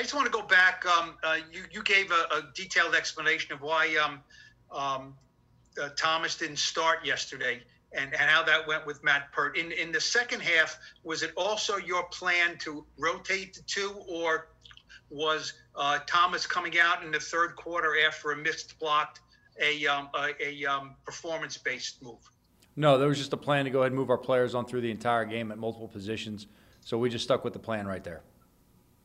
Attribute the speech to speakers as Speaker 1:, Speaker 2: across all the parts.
Speaker 1: I just want to go back. Um, uh, you you gave a, a, detailed explanation of why um, um, uh, Thomas didn't start yesterday and, and how that went with Matt Peart. In in the second half, was it also your plan to rotate the two, or was uh, Thomas coming out in the third quarter after a missed block a um, a, a um, performance based move?
Speaker 2: No, there was just a plan to go ahead and move our players on through the entire game at multiple positions. So we just stuck with the plan right there.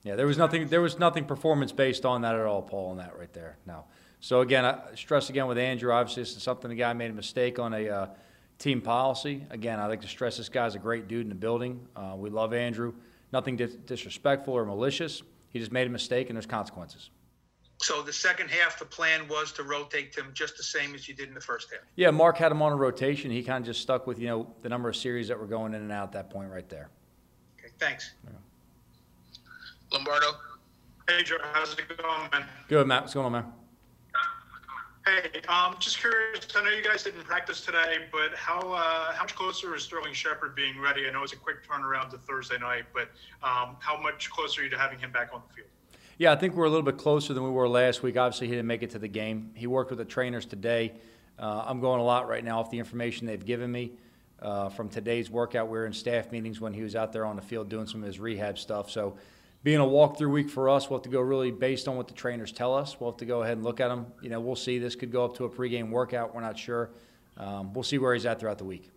Speaker 2: Yeah, there was nothing. There was nothing performance based on that at all, Paul. On that right there. No. So again, I stress again with Andrew. Obviously, this is something the guy made a mistake on a uh, team policy. Again, I like to stress this guy's a great dude in the building. Uh, we love Andrew. Nothing dis- disrespectful or malicious. He just made a mistake, and there's consequences.
Speaker 1: So the second half, the plan was to rotate him just the same as you did in the first half.
Speaker 2: Yeah, Mark had him on a rotation. He kind of just stuck with you know the number of series that were going in and out at that point right there.
Speaker 1: Okay, thanks.
Speaker 2: Yeah.
Speaker 3: Lombardo.
Speaker 4: Hey, Joe. How's it going, man?
Speaker 2: Good, Matt. What's going on, man?
Speaker 4: Hey, um, just curious. I know you guys didn't practice today, but how uh, how much closer is Sterling Shepard being ready? I know it's a quick turnaround to Thursday night, but um, how much closer are you to having him back on the field?
Speaker 2: Yeah, I think we're a little bit closer than we were last week. Obviously, he didn't make it to the game. He worked with the trainers today. Uh, I'm going a lot right now off the information they've given me uh, from today's workout. We are in staff meetings when he was out there on the field doing some of his rehab stuff. So being a walkthrough week for us, we'll have to go really based on what the trainers tell us. We'll have to go ahead and look at him. You know, we'll see. This could go up to a pregame workout. We're not sure. Um, we'll see where he's at throughout the week.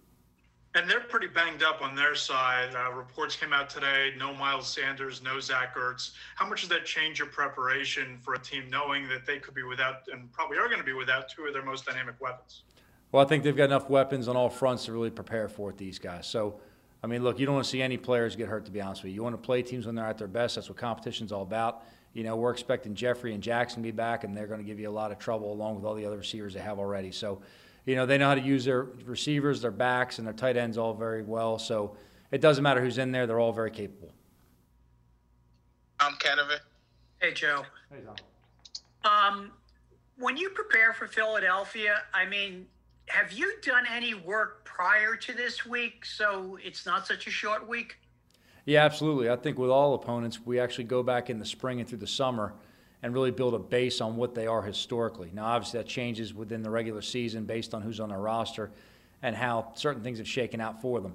Speaker 4: And they're pretty banged up on their side. Uh, reports came out today no Miles Sanders, no Zach Ertz. How much does that change your preparation for a team knowing that they could be without, and probably are going to be without, two of their most dynamic weapons?
Speaker 2: Well, I think they've got enough weapons on all fronts to really prepare for it, these guys. So, I mean, look, you don't want to see any players get hurt, to be honest with you. You want to play teams when they're at their best. That's what competition's all about. You know, we're expecting Jeffery and Jackson to be back, and they're going to give you a lot of trouble along with all the other receivers they have already. So, you know, they know how to use their receivers, their backs, and their tight ends all very well. So it doesn't matter who's in there; they're all very capable.
Speaker 3: I'm Canavan.
Speaker 5: Hey, Joe.
Speaker 2: Hey, Tom.
Speaker 5: Um, when you prepare for Philadelphia, I mean, have you done any work prior to this week so it's not such a short week?
Speaker 2: Yeah, absolutely. I think with all opponents, we actually go back in the spring and through the summer and really build a base on what they are historically. Now, obviously, that changes within the regular season based on who's on their roster and how certain things have shaken out for them.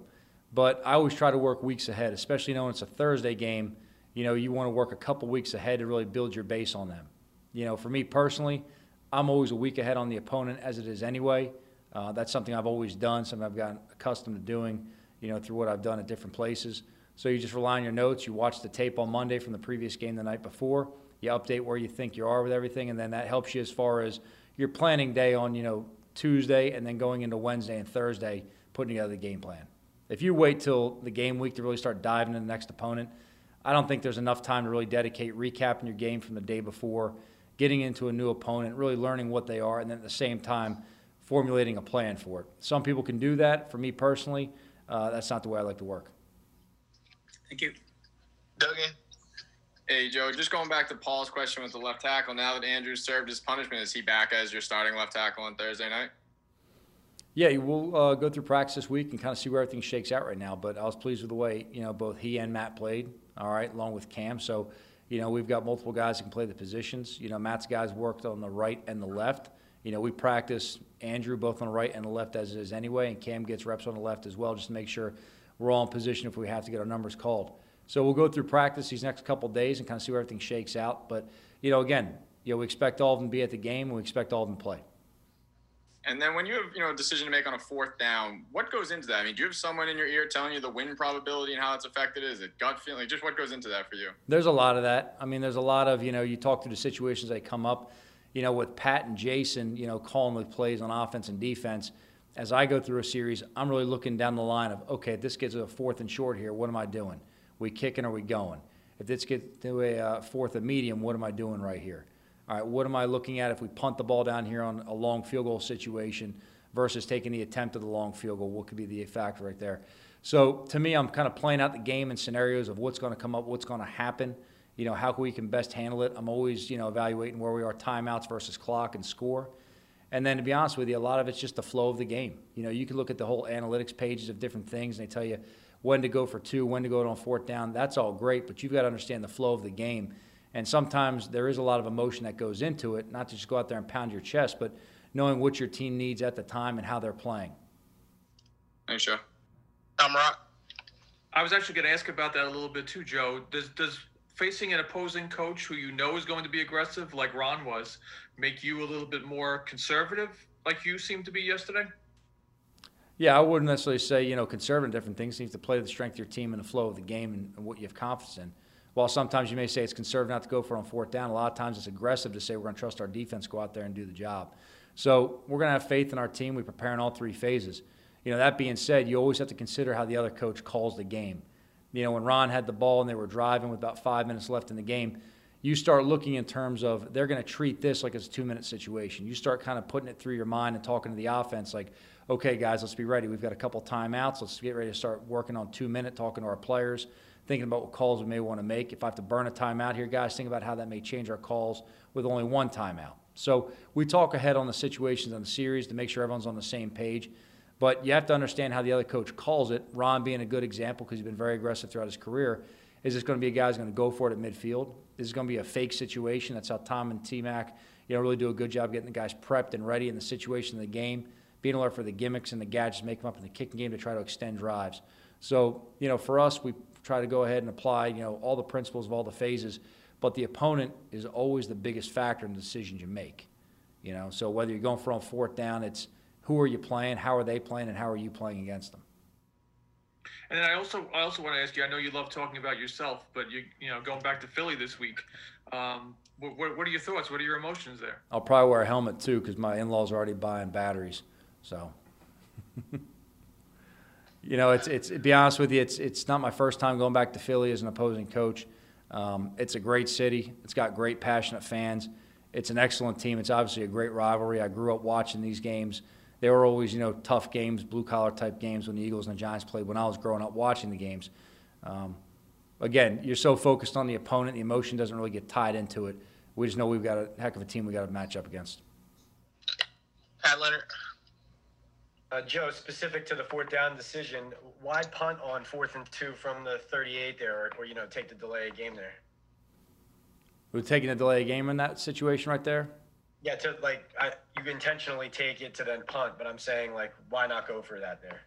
Speaker 2: But I always try to work weeks ahead, especially knowing it's a Thursday game. You know, you want to work a couple weeks ahead to really build your base on them. You know, for me personally, I'm always a week ahead on the opponent as it is anyway. Uh, that's something I've always done, something I've gotten accustomed to doing, you know, through what I've done at different places. So you just rely on your notes. You watch the tape on Monday from the previous game the night before. You update where you think you are with everything, and then that helps you as far as your planning day on, you know, Tuesday and then going into Wednesday and Thursday, putting together the game plan. If you wait till the game week to really start diving into the next opponent, I don't think there's enough time to really dedicate recapping your game from the day before, getting into a new opponent, really learning what they are, and then at the same time formulating a plan for it. Some people can do that. For me personally, uh, that's not the way I like to work.
Speaker 5: Thank you.
Speaker 3: Duggan.
Speaker 6: Hey, Joe, just going back to Paul's question with the left tackle. Now that Andrew served his punishment, is he back as your starting left tackle on Thursday night?
Speaker 2: Yeah, we'll uh, go through practice this week and kind of see where everything shakes out right now. But I was pleased with the way you know both he and Matt played. All right, along with Cam. So, you know, we've got multiple guys that can play the positions. You know, Matt's guys worked on the right and the left. You know, we practice Andrew both on the right and the left as it is anyway, and Cam gets reps on the left as well, just to make sure we're all in position if we have to get our numbers called. So we'll go through practice these next couple days and kind of see where everything shakes out. But you know, again, you know, we expect all of them to be at the game, and we expect all of them to play.
Speaker 6: And then when you have you know a decision to make on a fourth down, what goes into that? I mean, do you have someone in your ear telling you the win probability and how it's affected? Is it gut feeling? Just what goes into that for you?
Speaker 2: There's a lot of that. I mean, there's a lot of you know, you talk through the situations that come up. You know, with Pat and Jason, you know, calling the plays on offense and defense. As I go through a series, I'm really looking down the line of okay, this gets a fourth and short here. What am I doing? We kicking or we going? If this gets to a uh, fourth and medium, what am I doing right here? All right, what am I looking at if we punt the ball down here on a long field goal situation versus taking the attempt of the long field goal? What could be the factor right there? So to me, I'm kind of playing out the game and scenarios of what's going to come up, what's going to happen. You know, how we can best handle it. I'm always, you know, evaluating where we are timeouts versus clock and score. And then to be honest with you, a lot of it's just the flow of the game. You know, you can look at the whole analytics pages of different things, and they tell you when to go for two, when to go on fourth down. That's all great, but you've got to understand the flow of the game And sometimes there is a lot of emotion that goes into it, not to just go out there and pound your chest, but knowing what your team needs at the time and how they're playing.
Speaker 6: Thanks, Joe.
Speaker 3: Tom Rock.
Speaker 7: I was actually going to ask about that a little bit too, Joe. Does does facing an opposing coach who you know is going to be aggressive, like Ron was, make you a little bit more conservative, like you seemed to be yesterday?
Speaker 2: Yeah, I wouldn't necessarily say you know conservative different things. Need to play the strength of your team and the flow of the game and, and what you have confidence in. While sometimes you may say it's conservative not to go for it on fourth down, a lot of times it's aggressive to say we're going to trust our defense, go out there and do the job. So we're going to have faith in our team. We prepare in all three phases. You know, that being said, you always have to consider how the other coach calls the game. You know, when Ron had the ball and they were driving with about five minutes left in the game, you start looking in terms of they're going to treat this like it's a two minute situation. You start kind of putting it through your mind and talking to the offense like, okay, guys, let's be ready. We've got a couple timeouts. Let's get ready to start working on two minute, talking to our players, thinking about what calls we may want to make. If I have to burn a timeout here, guys, think about how that may change our calls with only one timeout. So we talk ahead on the situations on the series to make sure everyone's on the same page. But you have to understand how the other coach calls it. Ron being a good example because he's been very aggressive throughout his career. Is this going to be a guy who's going to go for it at midfield? Is this going to be a fake situation? That's how Tom and T Mac, you know, really do a good job getting the guys prepped and ready in the situation of the game, being alert for the gimmicks and the gadgets, make them up in the kicking game to try to extend drives. So, you know, for us, we try to go ahead and apply, you know, all the principles of all the phases, but the opponent is always the biggest factor in the decisions you make. You know, so whether you're going for on fourth down, it's who are you playing, how are they playing, and how are you playing against them.
Speaker 7: And then I also I also want to ask you. I know you love talking about yourself, but you you know going back to Philly this week. Um, what, what are your thoughts? What are your emotions there?
Speaker 2: I'll probably wear a helmet too because my in-laws are already buying batteries. So, you know, it's it's to be honest with you, it's it's not my first time going back to Philly as an opposing coach. Um, it's a great city. It's got great passionate fans. It's an excellent team. It's obviously a great rivalry. I grew up watching these games they were always, you know, tough games, blue collar type games when the Eagles and the Giants played when I was growing up watching the games. Um, again, you're so focused on the opponent, the emotion doesn't really get tied into it. We just know we've got a heck of a team we got to match up against.
Speaker 3: Pat Leonard.
Speaker 8: Uh, Joe, specific to the fourth down decision, why punt on fourth and two from the 38 there, or, or you know, take the delay of game there?
Speaker 2: We're taking a delay of game in that situation right there.
Speaker 8: Yeah, to like I, you intentionally take it to then punt, but I'm saying like why not go for that there?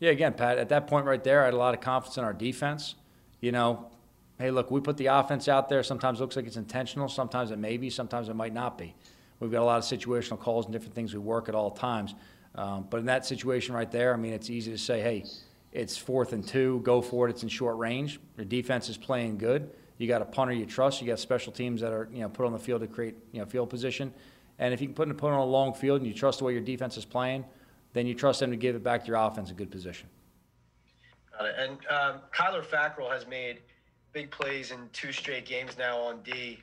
Speaker 2: Yeah, again, Pat, at that point right there, I had a lot of confidence in our defense. You know, hey, look, we put the offense out there. Sometimes it looks like it's intentional. Sometimes it may be. Sometimes it might not be. We've got a lot of situational calls and different things we work at all times. Um, but in that situation right there, I mean, it's easy to say, hey, it's fourth and two, go for it. It's in short range. Your defense is playing good. You got a punter you trust. You got special teams that are you know put on the field to create you know field position. And if you can put an opponent on a long field and you trust the way your defense is playing, then you trust them to give it back to your offense in good position.
Speaker 8: Got it. And um, Kyler Fackrell has made big plays in two straight games now on D.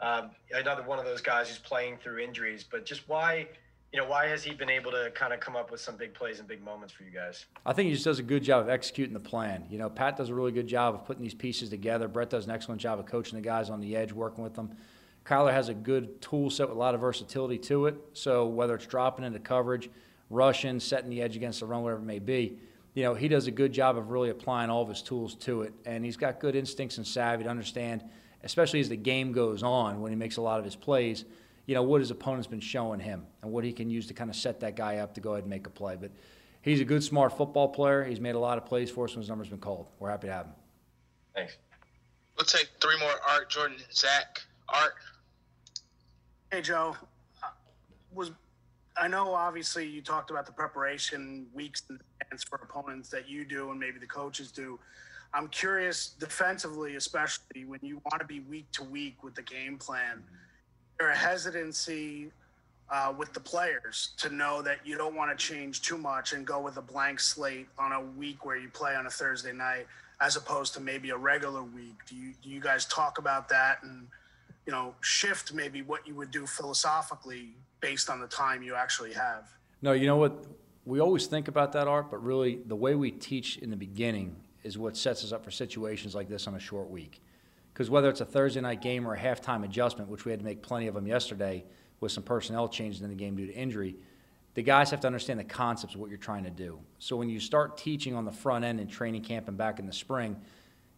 Speaker 8: Um, another one of those guys who's playing through injuries. But just why you know, why has he been able to kind of come up with some big plays and big moments for you guys?
Speaker 2: I think he just does a good job of executing the plan. You know, Pat does a really good job of putting these pieces together. Brett does an excellent job of coaching the guys on the edge, working with them. Kyler has a good tool set with a lot of versatility to it. So whether it's dropping into coverage, rushing, setting the edge against the run, whatever it may be, you know, he does a good job of really applying all of his tools to it. And he's got good instincts and savvy to understand, especially as the game goes on when he makes a lot of his plays – you know, what his opponent's been showing him and what he can use to kind of set that guy up to go ahead and make a play. But he's a good, smart football player. He's made a lot of plays for us when his number's been called. We're happy to have him.
Speaker 8: Thanks.
Speaker 3: We'll take three more. Art, Jordan, Zach, Art.
Speaker 9: Hey, Joe. Uh, was I know obviously you talked about the preparation weeks in advance for opponents that you do and maybe the coaches do. I'm curious defensively, especially when you want to be week to week with the game plan. Mm-hmm there a hesitancy uh, with the players to know that you don't want to change too much and go with a blank slate on a week where you play on a Thursday night as opposed to maybe a regular week? Do you do you guys talk about that and you know shift maybe what you would do philosophically based on the time you actually have?
Speaker 2: No, you know what? We always think about that art, but really the way we teach in the beginning is what sets us up for situations like this on a short week. Because whether it's a Thursday night game or a halftime adjustment, which we had to make plenty of them yesterday with some personnel changes in the game due to injury, the guys have to understand the concepts of what you're trying to do. So when you start teaching on the front end in training camp and back in the spring,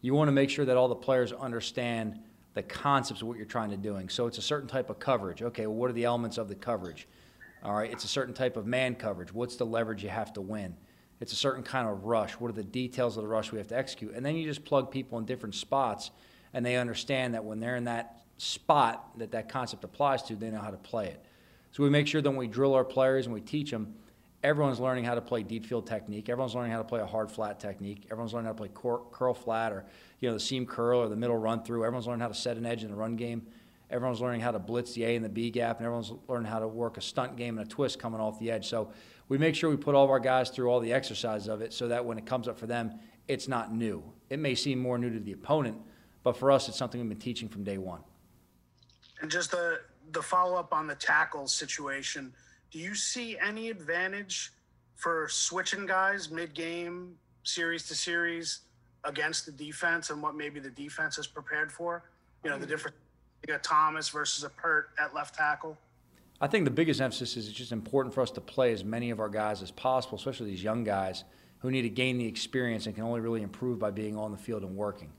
Speaker 2: you want to make sure that all the players understand the concepts of what you're trying to doing. So it's a certain type of coverage. Okay, well, what are the elements of the coverage? All right, it's a certain type of man coverage. What's the leverage you have to win? It's a certain kind of rush. What are the details of the rush we have to execute? And then you just plug people in different spots, and they understand that when they're in that spot that that concept applies to, they know how to play it. So we make sure that when we drill our players and we teach them, everyone's learning how to play deep field technique. Everyone's learning how to play a hard flat technique. Everyone's learning how to play curl, curl flat or you know the seam curl or the middle run through. Everyone's learning how to set an edge in the run game. Everyone's learning how to blitz the A and the B gap, and everyone's learning how to work a stunt game and a twist coming off the edge. So we make sure we put all of our guys through all the exercises of it so that when it comes up for them, it's not new. It may seem more new to the opponent, but for us, it's something we've been teaching from day one.
Speaker 9: And just the the follow up on the tackle situation, do you see any advantage for switching guys mid game, series to series against the defense and what maybe the defense is prepared for? You know, the difference you got Thomas versus a Peart at left tackle.
Speaker 2: I think the biggest emphasis is it's just important for us to play as many of our guys as possible, especially these young guys who need to gain the experience and can only really improve by being on the field and working.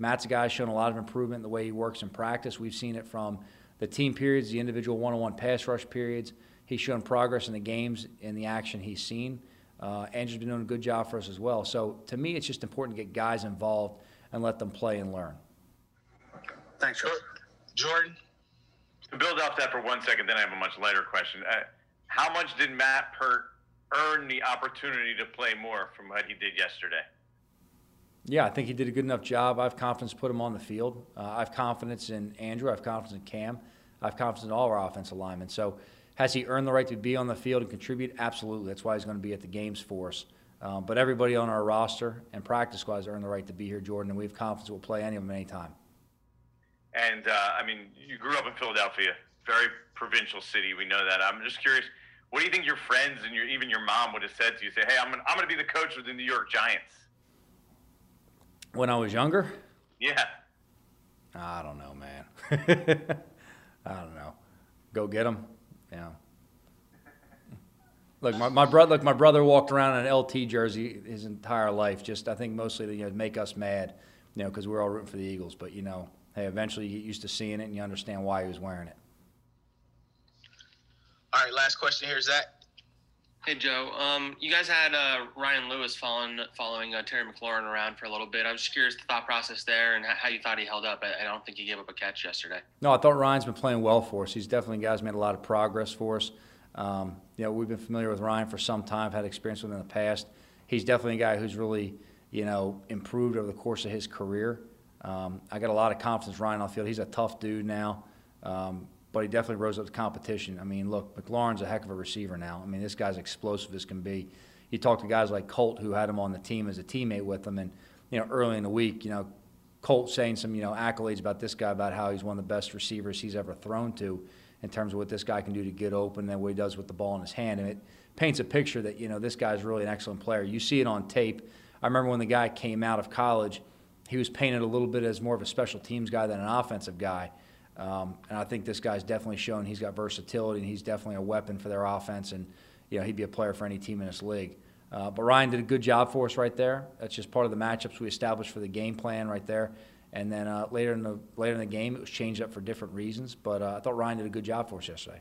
Speaker 2: Matt's a guy who's shown a lot of improvement in the way he works in practice. We've seen it from the team periods, the individual one-on-one pass rush periods. He's shown progress in the games and the action he's seen. Uh, Andrew's been doing a good job for us as well. So to me, it's just important to get guys involved and let them play and learn.
Speaker 9: Thanks, Joe.
Speaker 3: Jordan.
Speaker 10: To build off that for one second, then I have a much lighter question. Uh, how much did Matt Peart earn the opportunity to play more from what he did yesterday?
Speaker 2: Yeah, I think he did a good enough job. I have confidence put him on the field. Uh, I have confidence in Andrew. I have confidence in Cam. I have confidence in all our offensive linemen. So, has he earned the right to be on the field and contribute? Absolutely. That's why he's going to be at the games for us. Um, but everybody on our roster and practice squads earned the right to be here, Jordan, and we have confidence we'll play any of them anytime.
Speaker 10: And uh, I mean, you grew up in Philadelphia, very provincial city. We know that. I'm just curious, what do you think your friends and your even your mom would have said to you? Say, hey, I'm gonna, I'm going to be the coach of the New York Giants.
Speaker 2: When I was younger?
Speaker 10: Yeah.
Speaker 2: I don't know, man. I don't know. Go get them. Yeah. Look, my, my brother. Look, my brother walked around in an LT jersey his entire life. Just, I think, mostly to you know, make us mad, you know, because we're all rooting for the Eagles. But you know, hey, eventually you get used to seeing it and you understand why he was wearing it.
Speaker 3: All right, last question here, Zach.
Speaker 11: Hey Joe, um, you guys had uh, Ryan Lewis following following uh, Terry McLaurin around for a little bit. I was just curious the thought process there and how you thought he held up. I, I don't think he gave up a catch yesterday.
Speaker 2: No, I thought Ryan's been playing well for us. He's definitely a guy made a lot of progress for us. Um, you know, we've been familiar with Ryan for some time, had experience with him in the past. He's definitely a guy who's really, you know, improved over the course of his career. Um, I got a lot of confidence Ryan on the field. He's a tough dude now. Um, but he definitely rose up to competition. I mean, look, McLaurin's a heck of a receiver now. I mean, this guy's explosive as can be. You talk to guys like Colt, who had him on the team as a teammate with him, and you know, early in the week, you know, Colt saying some you know accolades about this guy, about how he's one of the best receivers he's ever thrown to, in terms of what this guy can do to get open and what he does with the ball in his hand, and it paints a picture that you know this guy's really an excellent player. You see it on tape. I remember when the guy came out of college, he was painted a little bit as more of a special teams guy than an offensive guy um, and I think this guy's definitely shown he's got versatility and he's definitely a weapon for their offense. And you know he'd be a player for any team in this league. Uh, but Ryan did a good job for us right there. That's just part of the matchups we established for the game plan right there. And then uh, later in the later in the game, it was changed up for different reasons. But uh, I thought Ryan did a good job for us yesterday.